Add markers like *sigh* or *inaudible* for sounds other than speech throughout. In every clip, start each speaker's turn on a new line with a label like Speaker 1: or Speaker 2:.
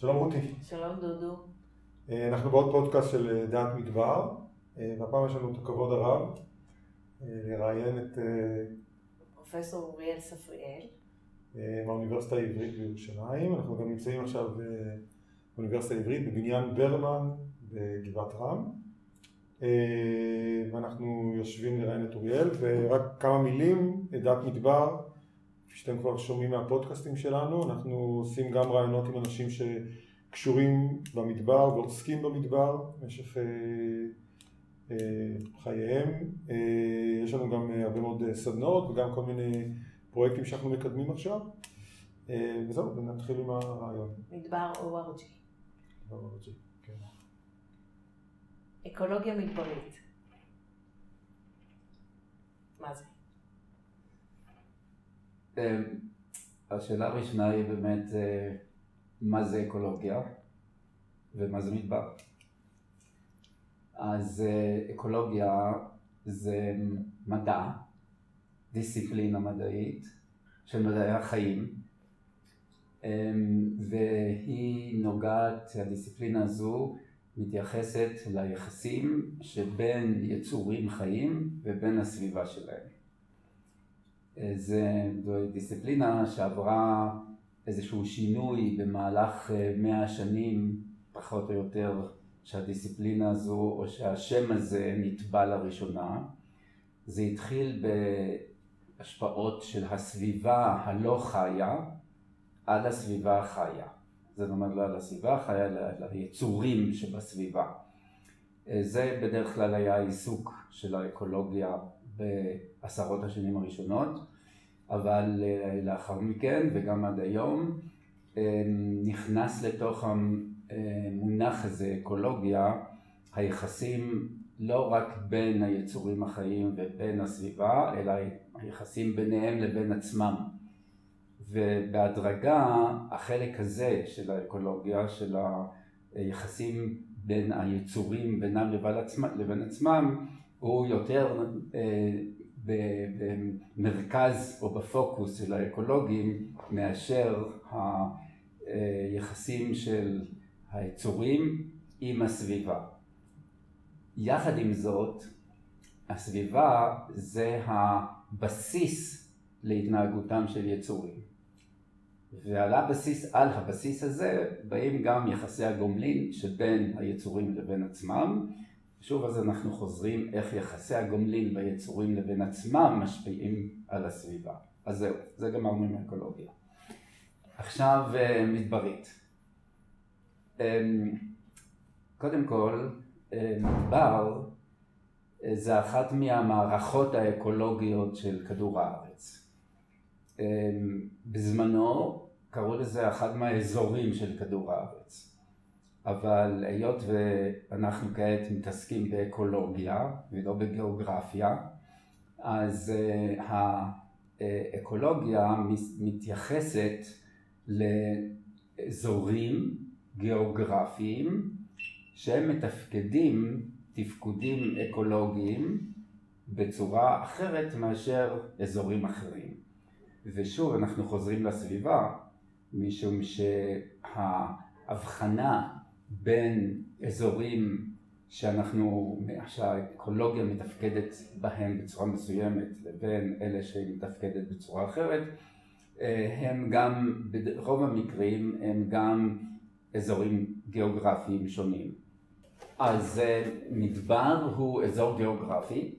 Speaker 1: שלום רותי.
Speaker 2: שלום דודו.
Speaker 1: אה, אנחנו בעוד פודקאסט של אה, דעת מדבר, אה, והפעם יש לנו את הכבוד הרב לראיין את
Speaker 2: פרופסור אוריאל ספריאל
Speaker 1: מהאוניברסיטה העברית בירושלים. אנחנו גם נמצאים עכשיו באוניברסיטה העברית בבניין ברמן בגבעת רם. ואנחנו יושבים לראיין את אוריאל, ורק כמה מילים, דעת מדבר, כפי שאתם כבר שומעים מהפודקאסטים שלנו, אנחנו עושים גם רעיונות עם אנשים שקשורים במדבר ועוסקים במדבר במשך אה, אה, חייהם. אה, יש לנו גם הרבה מאוד סדנאות וגם כל מיני פרויקטים שאנחנו מקדמים עכשיו. וזהו, ונתחיל עם הרעיון.
Speaker 2: מדבר ORG.
Speaker 1: מדבר ORG, כן.
Speaker 2: אקולוגיה מדברית. מה זה?
Speaker 3: אמ, השאלה הראשונה היא באמת אה, מה זה אקולוגיה ומה זה מדבר. אז אה, אקולוגיה זה מדע, דיסציפלינה מדעית של מדעי החיים אמ, והיא נוגעת, הדיסציפלינה הזו מתייחסת ליחסים שבין יצורים חיים ובין הסביבה שלהם. זו דיסציפלינה שעברה איזשהו שינוי במהלך אה, מאה השנים פחות או יותר שהדיסציפלינה הזו או שהשם הזה נטבע לראשונה. זה התחיל בהשפעות של הסביבה הלא חיה על הסביבה החיה. זאת אומרת לא על הסביבה החיה אלא על היצורים שבסביבה. אה, זה בדרך כלל היה העיסוק של האקולוגיה בעשרות השנים הראשונות, אבל אה, לאחר מכן וגם עד היום אה, נכנס לתוך המונח הזה, אקולוגיה, היחסים לא רק בין היצורים החיים ובין הסביבה, אלא היחסים ביניהם לבין עצמם. ובהדרגה החלק הזה של האקולוגיה, של היחסים בין היצורים בינם לבין עצמם, הוא יותר אה, במרכז או בפוקוס של האקולוגים מאשר היחסים של היצורים עם הסביבה. יחד עם זאת, הסביבה זה הבסיס להתנהגותם של יצורים. ועל הבסיס, על הבסיס הזה באים גם יחסי הגומלין שבין היצורים לבין עצמם, שוב אז אנחנו חוזרים איך יחסי הגומלין ביצורים לבין עצמם משפיעים על הסביבה. אז זהו, זה גמרנו עם אקולוגיה. עכשיו אה, מדברית. אמ, קודם כל, מדבר אה, זה אחת מהמערכות האקולוגיות של כדור הארץ. אמ, בזמנו קראו לזה אחד מהאזורים של כדור הארץ. אבל היות ואנחנו כעת מתעסקים באקולוגיה ולא בגיאוגרפיה, אז אה, האקולוגיה מתייחסת לאזורים גיאוגרפיים שהם מתפקדים תפקודים אקולוגיים בצורה אחרת מאשר אזורים אחרים. ושוב אנחנו חוזרים לסביבה משום שההבחנה בין אזורים שאנחנו, שהאקולוגיה מתפקדת בהם בצורה מסוימת לבין אלה שהיא מתפקדת בצורה אחרת, אה, הם גם, ברוב המקרים הם גם אזורים גיאוגרפיים שונים. אז אה, מדבר הוא אזור גיאוגרפי,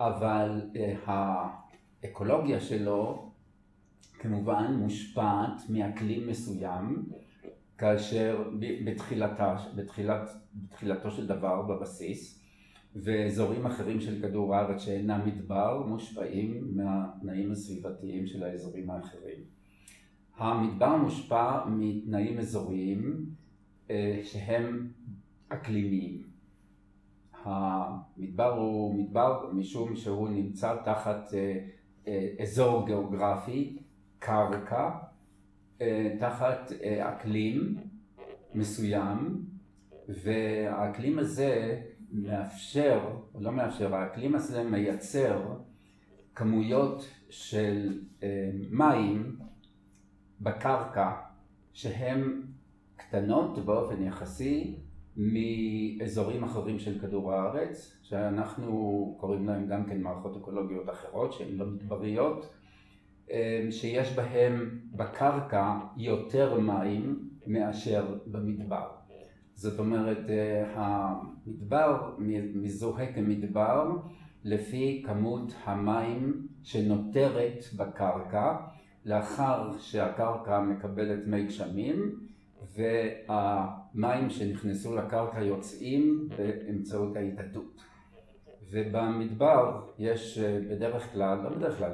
Speaker 3: אבל אה, האקולוגיה שלו כמובן מושפעת מאקלים מסוים כאשר בתחילתה, בתחילת, בתחילתו של דבר בבסיס ואזורים אחרים של כדור הארץ שאינם מדבר מושפעים מהתנאים הסביבתיים של האזורים האחרים. המדבר מושפע מתנאים אזוריים אה, שהם אקלימיים. המדבר הוא מדבר משום שהוא נמצא תחת אה, אה, אזור גיאוגרפי, קרקע, תחת אה, אקלים מסוים והאקלים הזה מאפשר, או לא מאפשר, האקלים הזה מייצר כמויות של אה, מים בקרקע שהם קטנות באופן יחסי מאזורים אחרים של כדור הארץ, שאנחנו קוראים להם גם כן מערכות אקולוגיות אחרות שהן לא מדבריות, שיש בהם בקרקע יותר מים מאשר במדבר. זאת אומרת, המדבר מזוהה כמדבר לפי כמות המים שנותרת בקרקע לאחר שהקרקע מקבלת מי גשמים והמים שנכנסו לקרקע יוצאים באמצעות ההתאדות. ובמדבר יש בדרך כלל, לא בדרך כלל,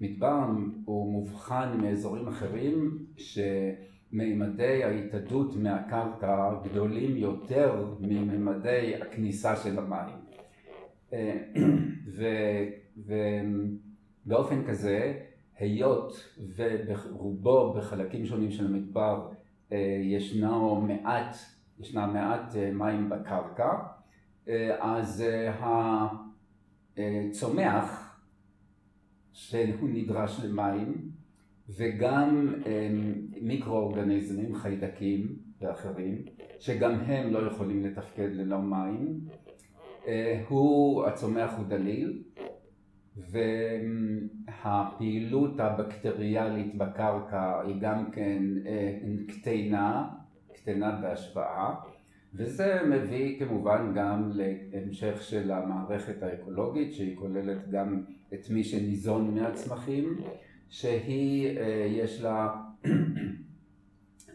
Speaker 3: המדבר הוא מובחן מאזורים אחרים שמימדי ההתאדות מהקרקע גדולים יותר מממדי הכניסה של המים. *clears throat* ובאופן כזה, היות וברובו בחלקים שונים של המדבר אה, ישנו מעט, ישנה מעט אה, מים בקרקע, אה, אז הצומח שהוא נדרש למים וגם מיקרואורגניזמים, חיידקים ואחרים, שגם הם לא יכולים לתפקד ללא מים, הוא, הצומח הוא דליל והפעילות הבקטריאלית בקרקע היא גם כן אה, קטנה, קטנה בהשוואה וזה מביא כמובן גם להמשך של המערכת האקולוגית שהיא כוללת גם את מי שניזון מהצמחים שהיא אה, יש לה *clears throat*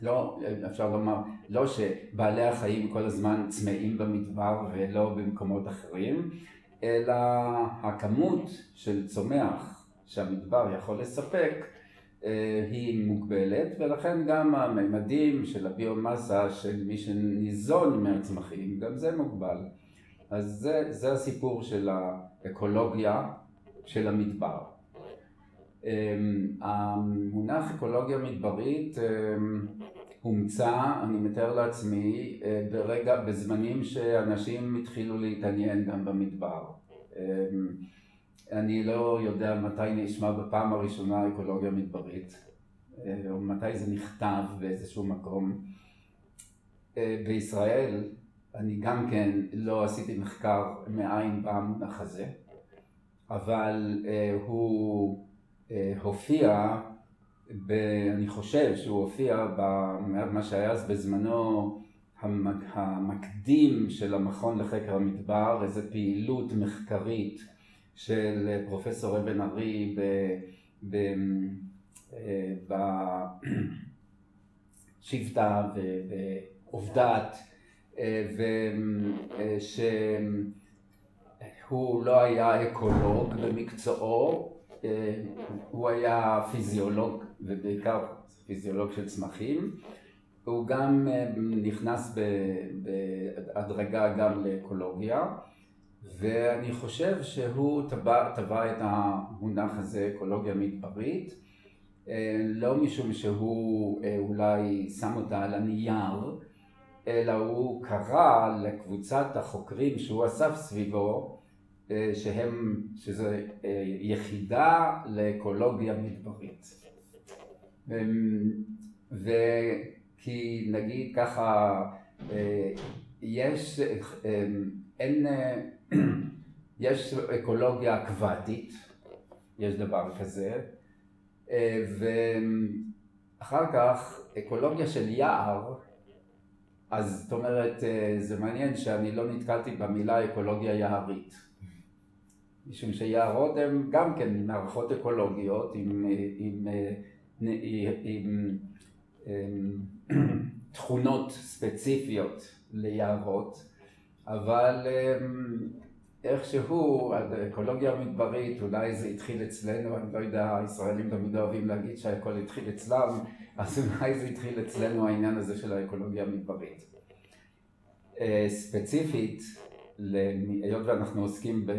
Speaker 3: לא, אפשר לומר, לא שבעלי החיים כל הזמן צמאים במדבר ולא במקומות אחרים אלא הכמות של צומח שהמדבר יכול לספק אה, היא מוגבלת ולכן גם הממדים של הביומאסה של מי שניזון מהצמחים גם זה מוגבל. אז זה, זה הסיפור של האקולוגיה של המדבר. אה, המונח אקולוגיה מדברית אה, הומצא, אני מתאר לעצמי, אה, ברגע, בזמנים שאנשים התחילו להתעניין גם במדבר. אמ, אני לא יודע מתי נשמע בפעם הראשונה אקולוגיה מדברית, אה, או מתי זה נכתב באיזשהו מקום. אה, בישראל אני גם כן לא עשיתי מחקר מאין במונח הזה, אבל הוא הופיע ב, אני חושב שהוא הופיע במה שהיה אז בזמנו המקדים של המכון לחקר המדבר, איזו פעילות מחקרית של פרופסור אבן ארי בשבטה אה, *clears throat* ובעובדת ושהוא לא היה אקולוג במקצועו אה, הוא היה פיזיולוג ובעיקר פיזיולוג של צמחים, הוא גם אה, נכנס בהדרגה גם לאקולוגיה ואני חושב שהוא טבע, טבע את המונח הזה אקולוגיה מדברית אה, לא משום שהוא אולי שם אותה על הנייר אלא הוא קרא לקבוצת החוקרים שהוא אסף סביבו שהם, שזו אה, יחידה לאקולוגיה מדברית. וכי נגיד ככה, אה, יש, אין, *clears throat* יש אקולוגיה אקוואטית, יש דבר כזה, ואחר כך אקולוגיה של יער, אז זאת אומרת, זה מעניין שאני לא נתקלתי במילה אקולוגיה יערית. משום שיערות הן גם כן מערכות אקולוגיות עם, עם, עם, עם, עם *clears throat* תכונות ספציפיות ליערות, אבל איכשהו האקולוגיה המדברית, אולי זה התחיל אצלנו, אני לא יודע, הישראלים תמיד אוהבים להגיד שהכל התחיל אצלם, *laughs* אז אולי זה התחיל אצלנו העניין הזה של האקולוגיה המדברית. אה, ספציפית, היות ואנחנו עוסקים ב...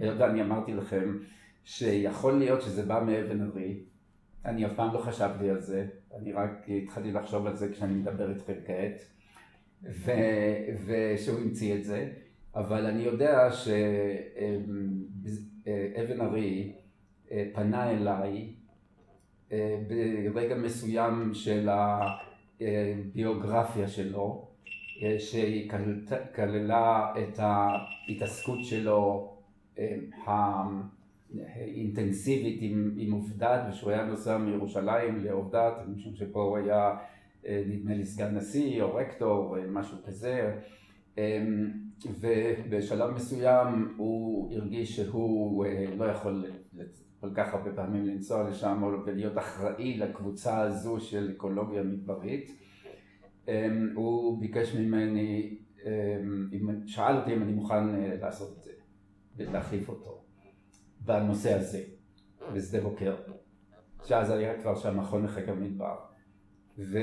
Speaker 3: היות ואני אמרתי לכם שיכול להיות שזה בא מאבן ארי, אני אף פעם לא חשבתי על זה, אני רק התחלתי לחשוב על זה כשאני מדבר איתכם כעת, ו, ושהוא המציא את זה, אבל אני יודע שאבן ארי אה, פנה אליי אה, ברגע מסוים של הביוגרפיה שלו, אה, שהיא כללה את ההתעסקות שלו האינטנסיבית עם, עם עובדת, ושהוא היה נוסע מירושלים לעובדת, משום שפה הוא היה אה, נדמה לי סגן נשיא או רקטור, אה, משהו כזה, אה, ובשלב מסוים הוא הרגיש שהוא אה, לא יכול כל כך הרבה פעמים לנסוע לשם ולהיות אחראי לקבוצה הזו של אקולוגיה מדברית. אמ, הוא ביקש ממני, אמ, שאל אותי אם אני מוכן אה, לעשות ולהחליף אותו בנושא הזה, בשדה בוקר, שאז היה כבר שם מכון לחקר מדבר. ו...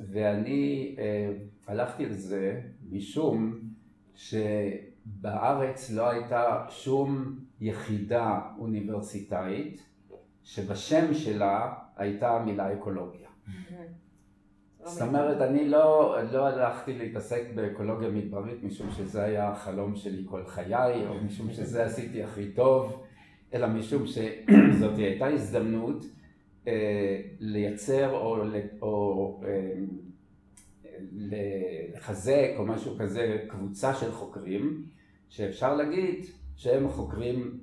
Speaker 3: ואני אה, הלכתי לזה משום שבארץ לא הייתה שום יחידה אוניברסיטאית שבשם שלה הייתה המילה אקולוגיה. זאת אומרת, אני לא, לא הלכתי להתעסק באקולוגיה מדברית משום שזה היה החלום שלי כל חיי, או משום שזה *laughs* עשיתי הכי טוב, אלא משום שזאת הייתה הזדמנות אה, לייצר או, או אה, לחזק או משהו כזה קבוצה של חוקרים, שאפשר להגיד שהם חוקרים,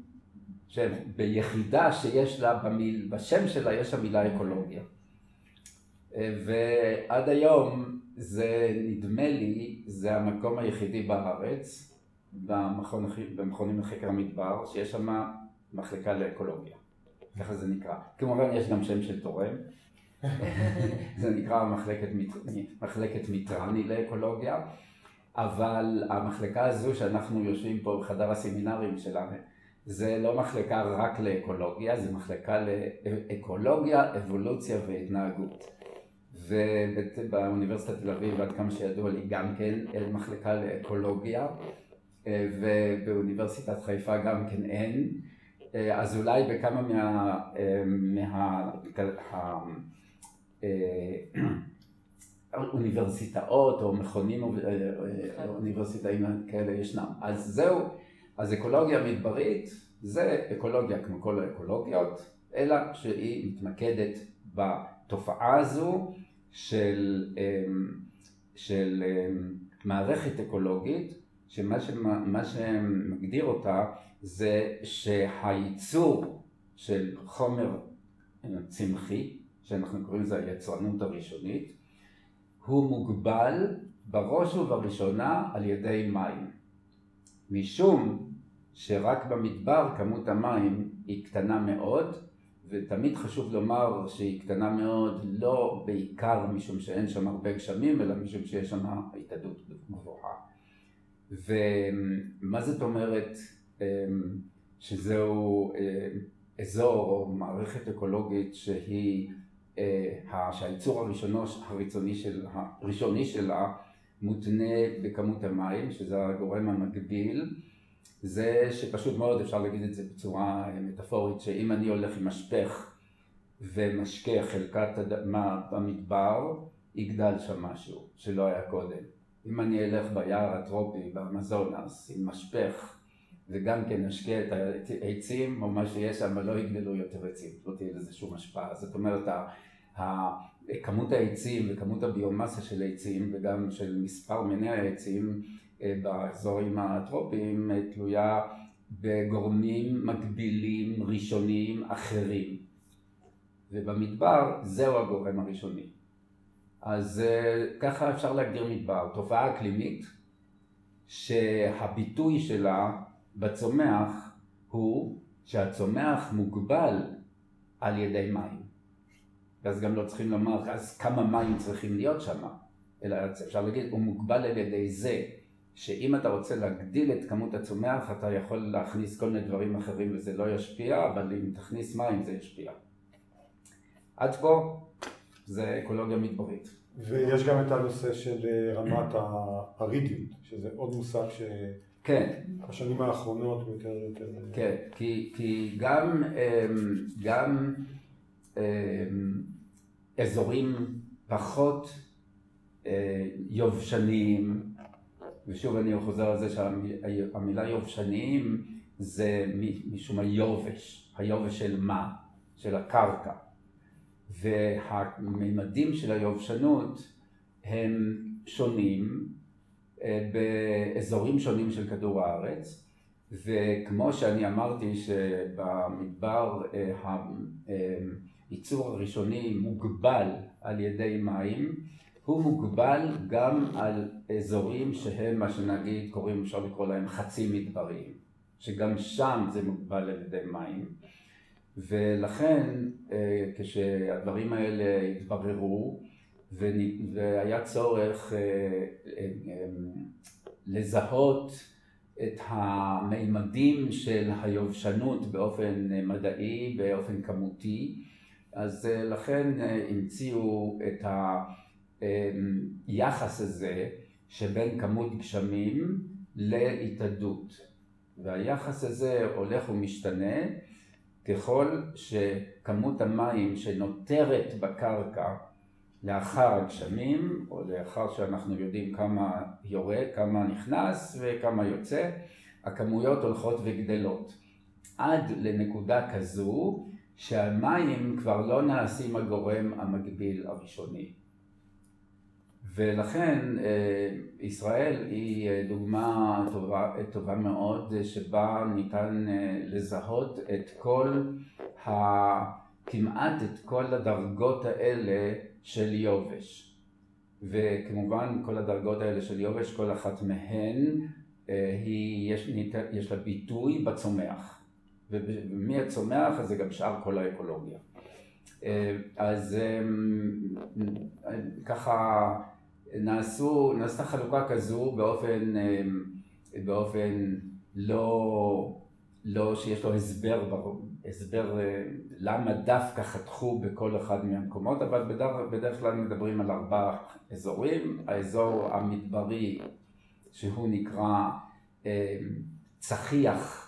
Speaker 3: שהם ביחידה שיש לה, במיל, בשם שלה יש המילה אקולוגיה. ועד היום זה נדמה לי, זה המקום היחידי בארץ, במכון, במכונים לחקר המדבר, שיש שם מחלקה לאקולוגיה, ככה זה נקרא. כמובן יש גם שם של תורם, *laughs* זה נקרא מחלקת, מחלקת מיטרני לאקולוגיה, אבל המחלקה הזו שאנחנו יושבים פה בחדר הסמינרים שלנו, זה לא מחלקה רק לאקולוגיה, זה מחלקה לאקולוגיה, אבולוציה והתנהגות. ובאוניברסיטת תל אביב, עד כמה שידוע לי, גם כן אין מחלקה לאקולוגיה, אה, ובאוניברסיטת חיפה גם כן אין. אה, אז אולי בכמה מה... אה, מה... ה- אה, האוניברסיטאות או מכונים אוניברסיטאיים כאלה ישנם. אז זהו, אז אקולוגיה מדברית זה אקולוגיה כמו כל האקולוגיות, אלא שהיא מתמקדת בתופעה הזו של, אמ, של אמ, מערכת אקולוגית, שמה שמה- מה שמגדיר אותה זה שהייצור של חומר אה, צמחי, שאנחנו קוראים לזה היצרנות הראשונית, הוא מוגבל בראש ובראשונה על ידי מים. משום שרק במדבר כמות המים היא קטנה מאוד, ותמיד חשוב לומר שהיא קטנה מאוד לא בעיקר משום שאין שם הרבה גשמים, אלא משום שיש שם התאדות גבוהה. ומה זאת אומרת אמ, שזהו אה, אזור או מערכת אקולוגית שהיא, אה, שהייצור הראשונו, הראשוני, של, הראשוני שלה מותנה בכמות המים, שזה הגורם המקביל, זה שפשוט מאוד אפשר להגיד את זה בצורה אה, מטאפורית, שאם אני הולך עם משפך ומשקה חלקת אדמה במדבר, יגדל שם משהו שלא היה קודם. אם אני אלך ביער הטרופי באמזונס עם משפך וגם כן אשקה את העצים או מה שיש שם לא יגדלו יותר עצים, לא תהיה לזה שום השפעה. זאת אומרת, כמות העצים וכמות הביומאסה של העצים וגם של מספר מיני העצים באזורים הטרופיים אה, תלויה בגורמים מקבילים ראשוניים אחרים. ובמדבר זהו הגורם הראשוני. אז אה, ככה אפשר להגדיר מדבר, תופעה אקלימית שהביטוי שלה בצומח הוא שהצומח מוגבל על ידי מים. ואז גם לא צריכים לומר אז כמה מים צריכים להיות שם, אלא אפשר להגיד הוא מוגבל על ידי זה שאם אתה רוצה להגדיל את כמות הצומח אתה יכול להכניס כל מיני דברים אחרים וזה לא ישפיע, אבל אם תכניס מים זה ישפיע. עד פה זה אקולוגיה מדברית.
Speaker 1: ויש גם את הנושא של אה, רמת הארידיות, שזה עוד מושג
Speaker 3: כן,
Speaker 1: שבשנים האחרונות יותר ויותר... אה,
Speaker 3: כן, כי, כי גם, אמ, גם אמ, אזורים פחות אה, יובשניים, ושוב אני חוזר על זה שהמילה יובשניים זה משום היובש, היובש של מה? של הקרקע. והמימדים של היובשנות הם שונים אה, באזורים שונים של כדור הארץ, וכמו שאני אמרתי שבמדבר הייצור הראשוני מוגבל על ידי מים, הוא מוגבל גם על אזורים שהם מה שנגיד קוראים, אפשר לקרוא להם חצי מדבריים, שגם שם זה מוגבל על ידי מים, ולכן אה, כשהדברים האלה התבררו והיה צורך אה, אה, לזהות את המימדים של היובשנות באופן מדעי, באופן כמותי, אז לכן המציאו את ה... היחס הזה שבין כמות גשמים להתאדות. והיחס הזה הולך ומשתנה ככל שכמות המים שנותרת בקרקע לאחר הגשמים, או לאחר שאנחנו יודעים כמה יורד, כמה נכנס וכמה יוצא, הכמויות הולכות וגדלות. עד לנקודה כזו שהמים כבר לא נעשים הגורם המקביל הראשוני. ולכן אה, ישראל היא אה, דוגמה טובה, טובה מאוד שבה ניתן אה, לזהות את כל, ה, כמעט את כל הדרגות האלה של יובש. וכמובן כל הדרגות האלה של יובש, כל אחת מהן היא, יש, יש לה ביטוי בצומח. ומהצומח זה גם שאר כל האקולוגיה. אז ככה נעשו, נעשתה חלוקה כזו באופן, אמ, באופן לא, לא שיש לו הסבר, הסבר אה, למה דווקא חתכו בכל אחד מהמקומות, אבל בדרך, בדרך כלל מדברים על ארבעה אזורים, האזור המדברי שהוא נקרא אמ, צחיח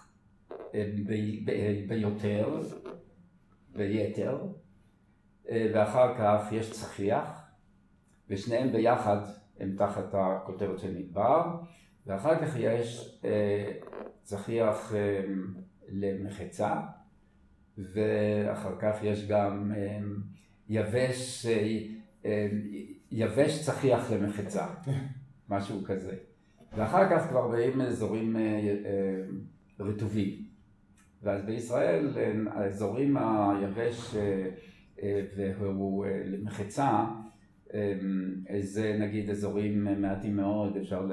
Speaker 3: ביותר, ביתר, ואחר כך יש צחיח ושניהם ביחד הם תחת הכותרת של מדבר, ואחר כך יש אה, צחיח אה, למחצה, ואחר כך יש גם אה, יבש, אה, אה, יבש צחיח למחצה, *laughs* משהו כזה. ואחר כך כבר באים אזורים אה, אה, רטובים. ואז בישראל אה, האזורים היבש אה, אה, והוא אה, למחצה אמ, זה נגיד אזורים מעטים מאוד, אפשר,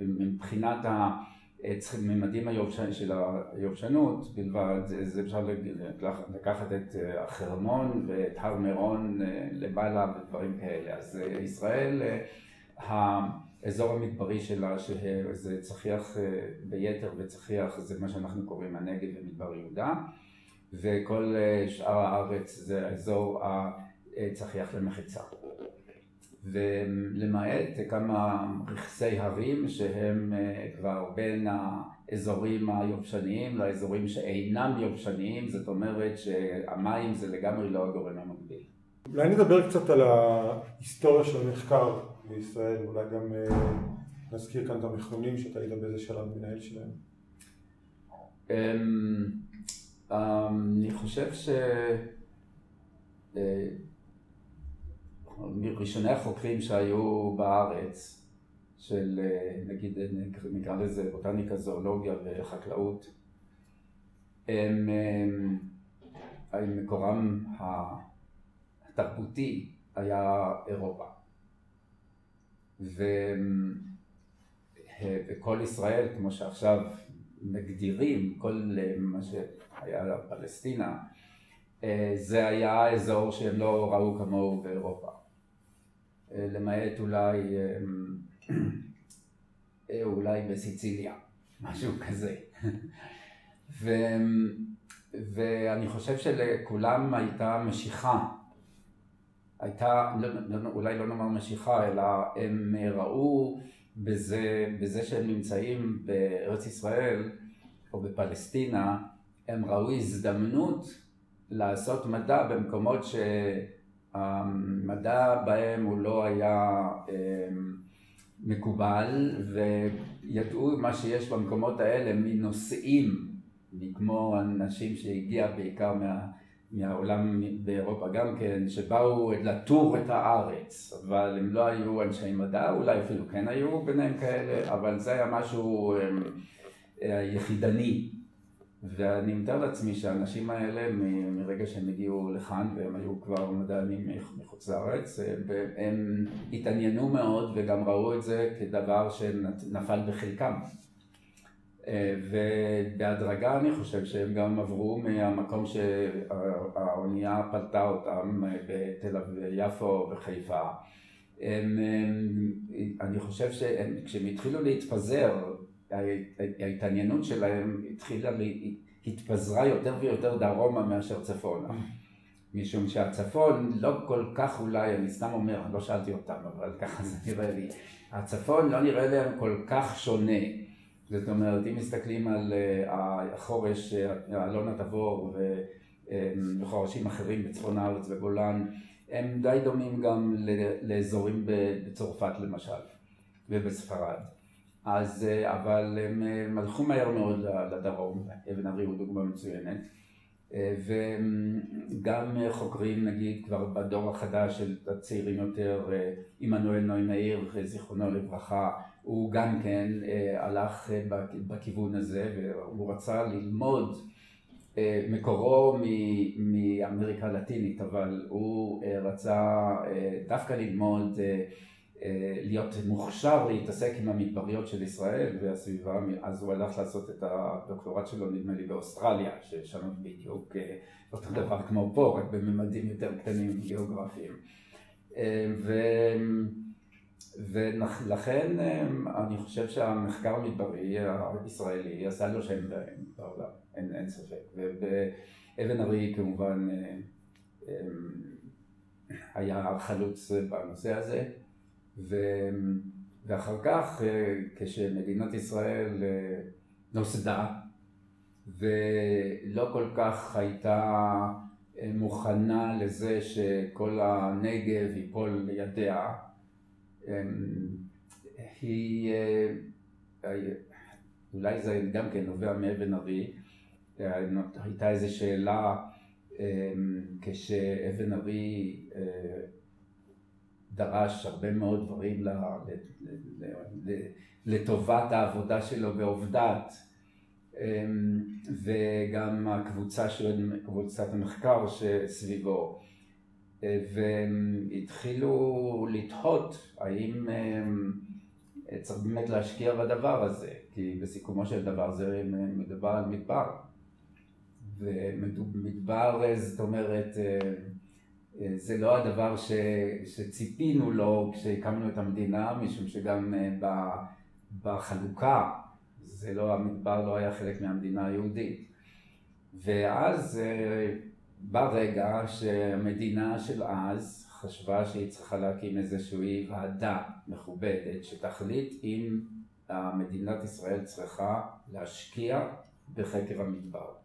Speaker 3: מבחינת הממדים של היובשנות בלבד, אז אפשר לקחת את החרמון ואת הר מירון אה, למעלה ודברים כאלה. אז אה, ישראל, אה, האזור המדברי שלה, שזה צחיח ביתר וצחיח, זה מה שאנחנו קוראים הנגב ומדבר יהודה, וכל שאר הארץ זה האזור הצחיח למחצה. ולמעט כמה רכסי הרים שהם אה, כבר בין האזורים היובשניים לאזורים שאינם יובשניים, זאת אומרת שהמים זה לגמרי לא הגורם המקביל.
Speaker 1: אולי נדבר קצת על ההיסטוריה של המחקר בישראל, אולי גם אה, נזכיר כאן את המכונים שאתה היית באיזה שלב מנהל שלהם.
Speaker 3: אמ, אמ, אני חושב ש... אה, מראשוני החוקרים שהיו בארץ, של נגיד נקרא לזה בוטניקה, זואולוגיה וחקלאות, הם, הם, מקורם התרבותי היה אירופה. ו, וכל ישראל, כמו שעכשיו מגדירים, כל מה שהיה פלסטינה, זה היה אזור שהם לא ראו כמוהו באירופה. למעט אולי, אמ, אה, אולי בסיציליה, משהו כזה. ו, ואני חושב שלכולם הייתה משיכה, הייתה, לא, לא, אולי לא נאמר משיכה, אלא הם ראו בזה, בזה שהם נמצאים בארץ ישראל או בפלסטינה, הם ראו הזדמנות לעשות מדע במקומות ש... המדע בהם הוא לא היה אמ, מקובל וידעו מה שיש במקומות האלה מנושאים כמו אנשים שהגיע בעיקר מה, מהעולם באירופה גם כן, שבאו לטור את הארץ, אבל הם לא היו אנשי מדע, אולי אפילו כן היו ביניהם כאלה, אבל זה היה משהו אה, יחידני. ואני מתאר לעצמי שהאנשים האלה, מרגע שהם הגיעו לכאן, והם היו כבר מדענים מחוץ לארץ, הם התעניינו מאוד וגם ראו את זה כדבר שנפל בחלקם. אה, ובהדרגה אני חושב שהם גם עברו מהמקום שהאונייה פלטה אותם אה, בתל אביב-יפו וחיפה. הם, אני חושב שכשהם התחילו להתפזר, ההתעניינות שלהם התחילה, התפזרה יותר ויותר דרומה מאשר צפונה. *laughs* משום שהצפון לא כל כך אולי, אני סתם אומר, לא שאלתי אותם, אבל ככה זה נראה לי, הצפון לא נראה להם כל כך שונה. זאת אומרת, אם מסתכלים על אה, החורש, אה, אלון התבור וחורשים אחרים בצפון הארץ ובגולן, הם די דומים גם לאזורים בצרפת למשל, ובספרד. אז, אה, אבל הם הלכו מהר מאוד לדרום, אבן ארי הוא דוגמה מצוינת. וגם חוקרים נגיד כבר בדור החדש של הצעירים יותר, עמנואל נוי מאיר, זיכרונו לברכה, הוא גם כן אה, הלך אה, בכיוון הזה והוא רצה ללמוד אה, מקורו מאמריקה הלטינית אבל הוא רצה דווקא ללמוד להיות מוכשר להתעסק עם המדבריות של ישראל והסביבה, אז הוא הלך לעשות את הדוקטורט שלו נדמה לי באוסטרליה, ששם בדיוק אותו דבר כמו פה, רק בממדים יותר קטנים גיאוגרפיים. ו... ולכן אני חושב שהמחקר המדברי הישראלי עשה לו שם בעולם, אין, אין ספק. ובאבן ארי כמובן אה, היה חלוץ בנושא הזה, ו, ואחר כך אה, כשמדינת ישראל אה, נוסדה ולא כל כך הייתה מוכנה לזה שכל הנגב ייפול לידיה אמ, היא, אה, אולי זה גם כן נובע מאבן ארי, אה, הייתה איזו שאלה אמ, כשאבן ארי אה, דרש הרבה מאוד דברים לטובת העבודה שלו בעובדת אמ, וגם הקבוצה של קבוצת המחקר שסביבו והם התחילו לתהות האם צריך באמת להשקיע בדבר הזה, כי בסיכומו של דבר זה מדובר על מדבר. ומדבר, זאת אומרת, אה, אה, זה לא הדבר ש, שציפינו לו כשהקמנו את המדינה, משום שגם אה, בחלוקה, זה לא, המדבר לא היה חלק מהמדינה היהודית. ואז בא רגע שהמדינה של אז חשבה שהיא צריכה להקים איזושהי ועדה מכובדת שתחליט אם מדינת ישראל צריכה להשקיע בחקר המדבר.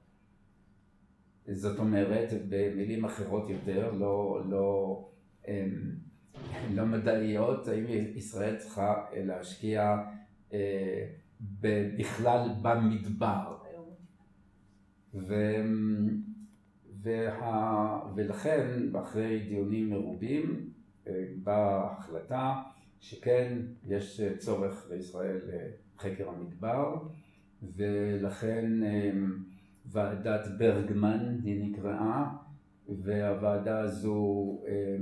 Speaker 3: זאת אומרת, במילים אחרות יותר, לא, לא, אמ, לא מדעיות, האם ישראל צריכה להשקיע אה, בכלל במדבר. ו... וה... ולכן אחרי דיונים מרובים אה, באה החלטה שכן יש צורך לישראל לחקר המדבר ולכן אה, ועדת ברגמן היא נקראה והוועדה הזו אה,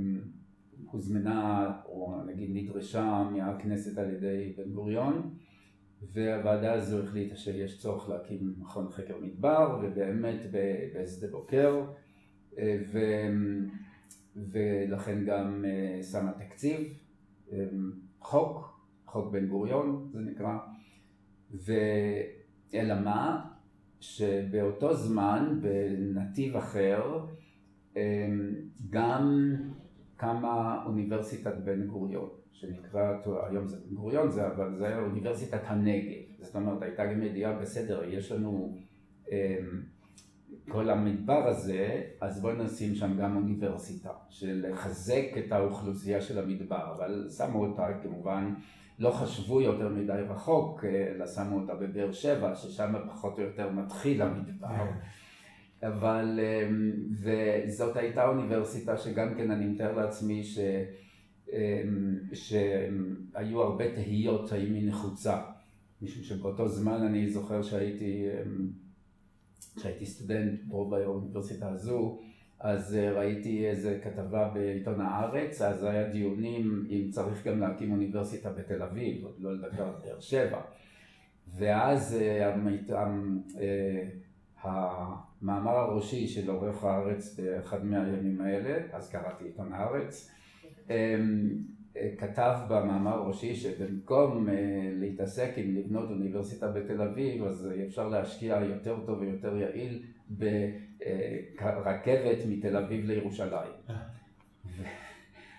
Speaker 3: הוזמנה או נגיד נדרשה מהכנסת על ידי בן גוריון והוועדה הזו החליטה שיש צורך להקים מכון חקר מדבר, ובאמת בשדה בוקר, ו... ולכן גם אה, שמה תקציב, אה, חוק, חוק בן גוריון זה נקרא, ואלא מה, שבאותו זמן בנתיב אחר גם קמה אוניברסיטת בן גוריון. שנקרא, היום זה בן גוריון, זה, אבל זה היה אוניברסיטת הנגב. זאת אומרת, הייתה גם ידיעה בסדר, יש לנו אמ, כל המדבר הזה, אז בואו נשים שם גם אוניברסיטה, של לחזק את האוכלוסייה של המדבר, אבל שמו אותה כמובן, לא חשבו יותר מדי רחוק, אלא שמו אותה בבאר שבע, ששם פחות או יותר מתחיל המדבר. אבל אמ, וזאת הייתה אוניברסיטה שגם כן אני מתאר לעצמי ש, אמ, שהיו הרבה תהיות האם היא נחוצה, משום שבאותו זמן אני זוכר שהייתי, שהייתי סטודנט פה באוניברסיטה הזו, אז אה, ראיתי איזה כתבה בעיתון הארץ, אז היה דיונים אם צריך גם להקים אוניברסיטה בתל אביב, עוד לא לדבר על באר שבע. ואז אה, אה, המאמר הראשי של עורך הארץ באחד מהימים האלה, אז קראתי עיתון הארץ, אמ, כתב במאמר הראשי שבמקום להתעסק עם לבנות אוניברסיטה בתל אביב, אז אפשר להשקיע יותר טוב ויותר יעיל ברכבת מתל אביב לירושלים.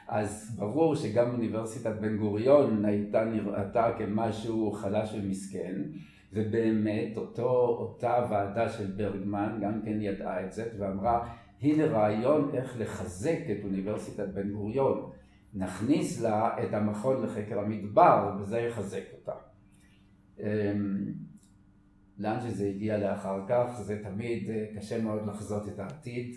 Speaker 3: אז ברור שגם אוניברסיטת בן גוריון הייתה נראתה כמשהו חלש ומסכן, ובאמת אותו, אותה ועדה של ברגמן גם כן ידעה את זה ואמרה הנה רעיון איך לחזק את אוניברסיטת בן גוריון, נכניס לה את המכון לחקר המדבר וזה יחזק אותה. לאן שזה הגיע לאחר כך, זה תמיד אה, קשה מאוד לחזות את העתיד.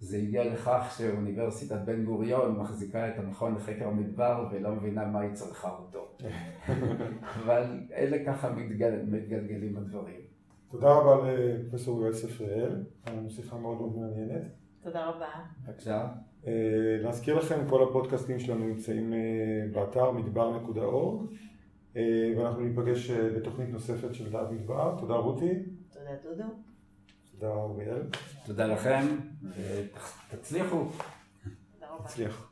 Speaker 3: זה הגיע לכך שאוניברסיטת בן גוריון מחזיקה את המכון לחקר המדבר ולא מבינה מה היא צריכה אותו. *laughs* אבל אלה ככה מתגל, מתגלגלים הדברים.
Speaker 1: תודה רבה לפרופסור יואל ספריאל, שיחה מאוד מאוד מעניינת.
Speaker 2: תודה רבה.
Speaker 3: בבקשה.
Speaker 1: אה, להזכיר לכם, כל הפודקאסטים שלנו נמצאים אה, באתר מדבר.org. אה, ואנחנו ניפגש אה, בתוכנית נוספת של דעת מדבר. תודה רותי.
Speaker 2: תודה דודו.
Speaker 1: תודה אוריאל.
Speaker 3: תודה לכם, ותצליחו.
Speaker 2: תודה רבה.
Speaker 1: תצליח.